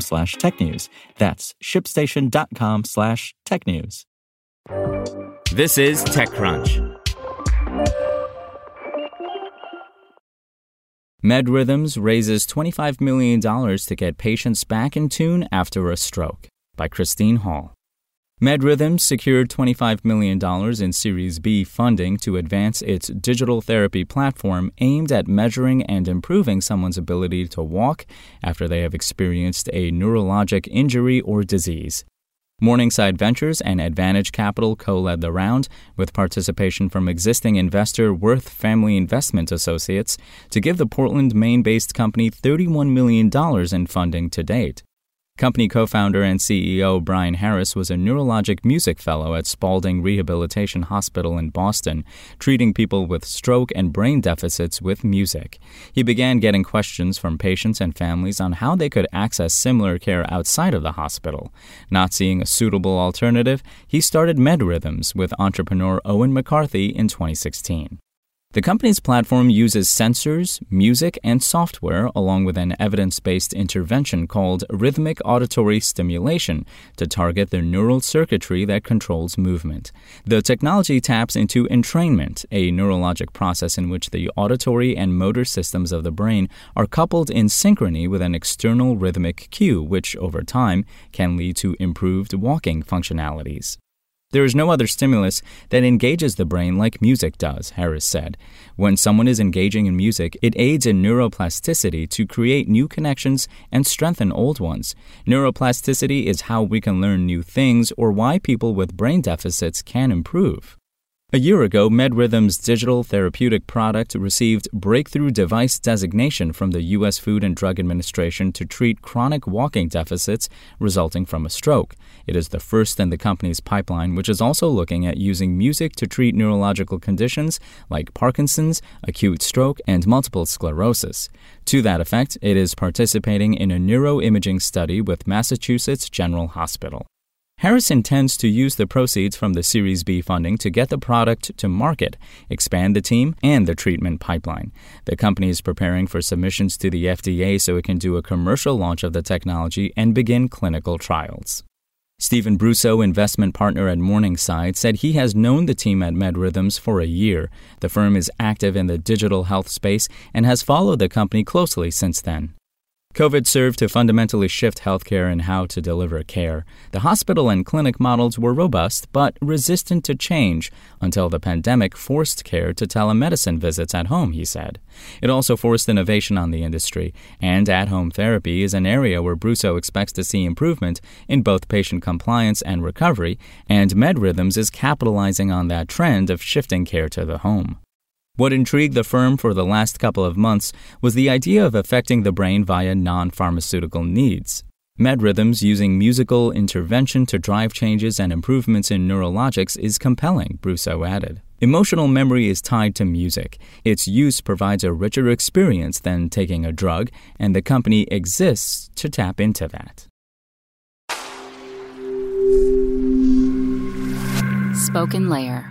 slash technews. That's shipstation.com slash technews. This is TechCrunch. MedRhythms raises $25 million to get patients back in tune after a stroke by Christine Hall. MedRhythms secured $25 million in Series B funding to advance its digital therapy platform aimed at measuring and improving someone's ability to walk after they have experienced a neurologic injury or disease. Morningside Ventures and Advantage Capital co led the round, with participation from existing investor Worth Family Investment Associates, to give the Portland, Maine based company $31 million in funding to date. Company co founder and CEO Brian Harris was a neurologic music fellow at Spaulding Rehabilitation Hospital in Boston, treating people with stroke and brain deficits with music. He began getting questions from patients and families on how they could access similar care outside of the hospital. Not seeing a suitable alternative, he started MedRhythms with entrepreneur Owen McCarthy in 2016. The company's platform uses sensors, music, and software, along with an evidence based intervention called rhythmic auditory stimulation, to target the neural circuitry that controls movement. The technology taps into entrainment, a neurologic process in which the auditory and motor systems of the brain are coupled in synchrony with an external rhythmic cue, which, over time, can lead to improved walking functionalities. There is no other stimulus that engages the brain like music does, Harris said. When someone is engaging in music, it aids in neuroplasticity to create new connections and strengthen old ones. Neuroplasticity is how we can learn new things or why people with brain deficits can improve. A year ago, MedRhythm's digital therapeutic product received breakthrough device designation from the U.S. Food and Drug Administration to treat chronic walking deficits resulting from a stroke. It is the first in the company's pipeline, which is also looking at using music to treat neurological conditions like Parkinson's, acute stroke, and multiple sclerosis. To that effect, it is participating in a neuroimaging study with Massachusetts General Hospital. Harris intends to use the proceeds from the Series B funding to get the product to market, expand the team, and the treatment pipeline. The company is preparing for submissions to the FDA so it can do a commercial launch of the technology and begin clinical trials. Stephen Brusso, investment partner at Morningside, said he has known the team at MedRhythms for a year. The firm is active in the digital health space and has followed the company closely since then. COVID served to fundamentally shift healthcare and how to deliver care. The hospital and clinic models were robust but resistant to change until the pandemic forced care to telemedicine visits at home, he said. It also forced innovation on the industry, and at home therapy is an area where Brusso expects to see improvement in both patient compliance and recovery, and MedRhythms is capitalizing on that trend of shifting care to the home. What intrigued the firm for the last couple of months was the idea of affecting the brain via non pharmaceutical needs. MedRhythms using musical intervention to drive changes and improvements in neurologics is compelling, Brusso added. Emotional memory is tied to music. Its use provides a richer experience than taking a drug, and the company exists to tap into that. Spoken Layer.